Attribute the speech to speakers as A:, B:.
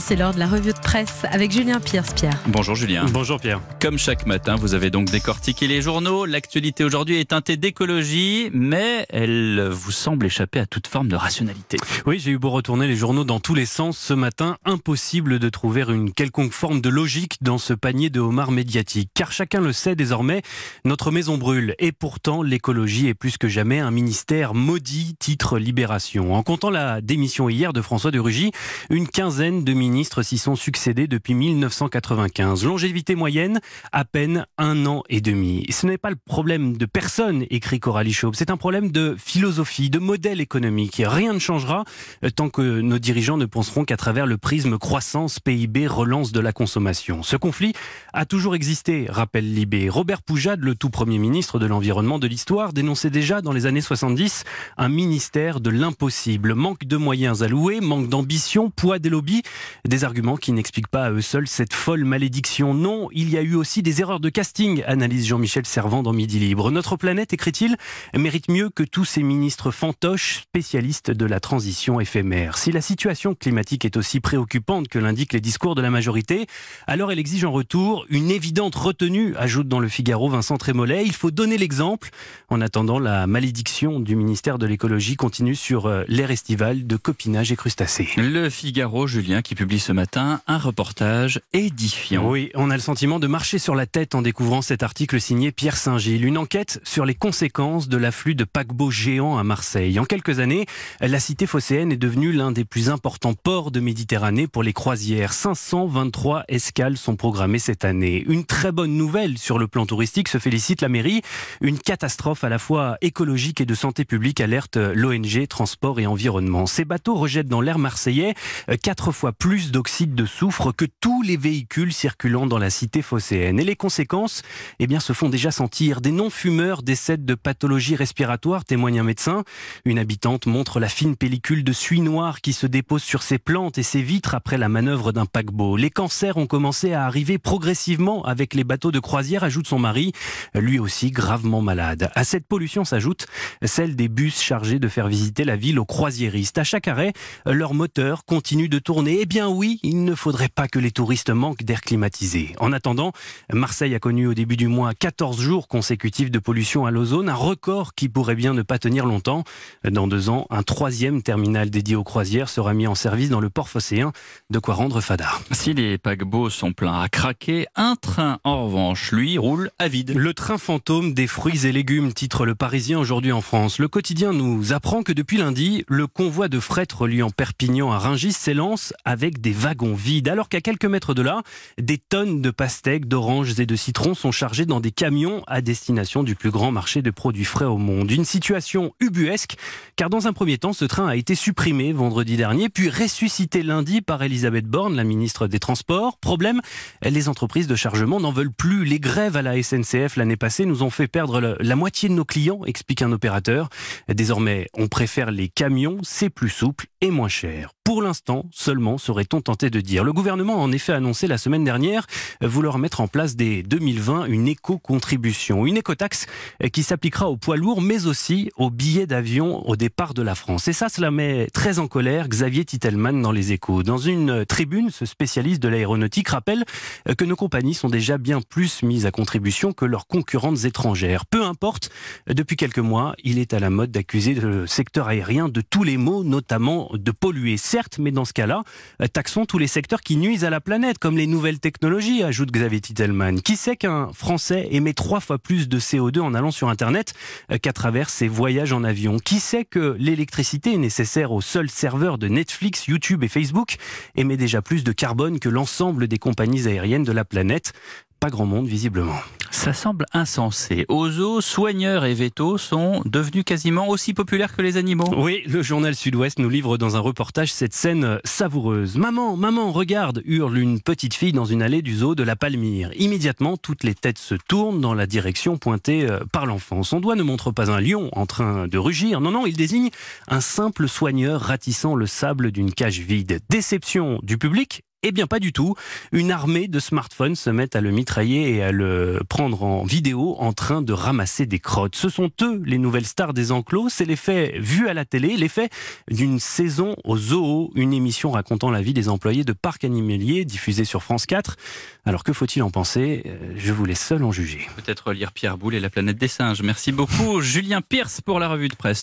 A: C'est l'heure de la revue de presse avec Julien Pierce. Pierre.
B: Bonjour Julien.
C: Bonjour Pierre.
B: Comme chaque matin, vous avez donc décortiqué les journaux. L'actualité aujourd'hui est teintée d'écologie, mais elle vous semble échapper à toute forme de rationalité.
C: Oui, j'ai eu beau retourner les journaux dans tous les sens ce matin, impossible de trouver une quelconque forme de logique dans ce panier de homards médiatiques. Car chacun le sait désormais, notre maison brûle. Et pourtant, l'écologie est plus que jamais un ministère maudit, titre Libération. En comptant la démission hier de François de Rugy, une quinzaine de ministres s'y sont succédés depuis 1995. Longévité moyenne, à peine un an et demi. Ce n'est pas le problème de personne, écrit Coralie Chaube, c'est un problème de philosophie, de modèle économique. Rien ne changera euh, tant que nos dirigeants ne penseront qu'à travers le prisme croissance, PIB, relance de la consommation. Ce conflit a toujours existé, rappelle Libé. Robert Poujade, le tout premier ministre de l'Environnement de l'Histoire, dénonçait déjà dans les années 70 un ministère de l'impossible. Manque de moyens alloués, manque d'ambition, poids des lobbies. Des arguments qui n'expliquent pas à eux seuls cette folle malédiction. Non, il y a eu aussi des erreurs de casting, analyse Jean-Michel Servant dans Midi Libre. Notre planète, écrit-il, mérite mieux que tous ces ministres fantoches, spécialistes de la transition éphémère. Si la situation climatique est aussi préoccupante que l'indiquent les discours de la majorité, alors elle exige en retour une évidente retenue, ajoute dans le Figaro Vincent Trémollet. Il faut donner l'exemple. En attendant, la malédiction du ministère de l'écologie continue sur euh, l'air estival de copinage et crustacés.
B: Le Figaro, Julien, qui publie ce matin un reportage édifiant.
C: Oui, on a le sentiment de marcher sur la tête en découvrant cet article signé Pierre Saint-Gilles. Une enquête sur les conséquences de l'afflux de paquebots géants à Marseille. En quelques années, la cité phocéenne est devenue l'un des plus importants ports de Méditerranée pour les croisières. 523 escales sont programmées cette année. Une très bonne nouvelle sur le plan touristique, se félicite la mairie. Une catastrophe à la fois écologique et de santé publique alerte l'ONG Transport et Environnement. Ces bateaux rejettent dans l'air marseillais quatre fois plus d'oxyde de soufre que tous les véhicules circulant dans la cité phocéenne. Et les conséquences, eh bien, se font déjà sentir. Des non-fumeurs décèdent de pathologies respiratoires, témoigne un médecin. Une habitante montre la fine pellicule de suie noire qui se dépose sur ses plantes et ses vitres après la manœuvre d'un paquebot. Les cancers ont commencé à arriver progressivement avec les bateaux de croisière, ajoute son mari, lui aussi gravement malade. À cette pollution s'ajoute celle des bus chargés de faire visiter la ville aux croisiéristes. À chaque arrêt, leur moteur continue de tourner. Eh bien oui, il ne faudrait pas que les touristes manquent d'air climatisé. En attendant, Marseille a connu au début du mois 14 jours consécutifs de pollution à l'ozone, un record qui pourrait bien ne pas tenir longtemps. Dans deux ans, un troisième terminal dédié aux croisières sera mis en service dans le port phocéen, de quoi rendre fada.
B: Si les paquebots sont pleins à craquer, un train en revanche, lui, roule à vide.
C: Le train fantôme des fruits et légumes, titre le Parisien aujourd'hui en France. Le quotidien nous apprend que depuis lundi, le convoi de fret reliant Perpignan à Rungis s'élance avec des wagons vides, alors qu'à quelques mètres de là, des tonnes de pastèques, d'oranges et de citrons sont chargées dans des camions à destination du plus grand marché de produits frais au monde. Une situation ubuesque, car dans un premier temps, ce train a été supprimé vendredi dernier, puis ressuscité lundi par Elisabeth Borne, la ministre des Transports. Problème, les entreprises de chargement n'en veulent plus. Les grèves à la SNCF l'année passée nous ont fait perdre la moitié de nos clients, explique un opérateur. Désormais, on préfère les camions, c'est plus souple et moins cher. Pour l'instant, seulement serait-on tenté de dire. Le gouvernement a en effet annoncé la semaine dernière vouloir mettre en place dès 2020 une éco-contribution, une écotaxe qui s'appliquera aux poids lourds mais aussi aux billets d'avion au départ de la France. Et ça, cela met très en colère Xavier Titelman dans les échos. Dans une tribune, ce spécialiste de l'aéronautique rappelle que nos compagnies sont déjà bien plus mises à contribution que leurs concurrentes étrangères. Peu importe, depuis quelques mois, il est à la mode d'accuser le secteur aérien de tous les maux, notamment de polluer certes, mais dans ce cas-là, euh, taxons tous les secteurs qui nuisent à la planète, comme les nouvelles technologies, ajoute Xavier Titelman. Qui sait qu'un Français émet trois fois plus de CO2 en allant sur Internet euh, qu'à travers ses voyages en avion? Qui sait que l'électricité nécessaire aux seuls serveurs de Netflix, YouTube et Facebook émet déjà plus de carbone que l'ensemble des compagnies aériennes de la planète? Pas grand monde visiblement.
B: Ça semble insensé. Ozo, soigneurs et vétos sont devenus quasiment aussi populaires que les animaux.
C: Oui, le journal Sud-Ouest nous livre dans un reportage cette scène savoureuse. Maman, maman, regarde, hurle une petite fille dans une allée du zoo de la Palmyre. Immédiatement, toutes les têtes se tournent dans la direction pointée euh, par l'enfant. Son doigt ne montre pas un lion en train de rugir. Non, non, il désigne un simple soigneur ratissant le sable d'une cage vide. Déception du public Eh bien, pas du tout. Une armée de smartphones se met à le mitrailler et à le prendre en vidéo en train de ramasser des crottes. Ce sont eux les nouvelles stars des enclos. C'est l'effet vu à la télé, l'effet d'une saison au zoo, une émission racontant la vie des employés de parcs animaliers diffusée sur France 4. Alors que faut-il en penser? Je vous laisse seul en juger.
B: Peut-être lire Pierre Boulle et la planète des singes. Merci beaucoup Julien Pierce pour la revue de presse.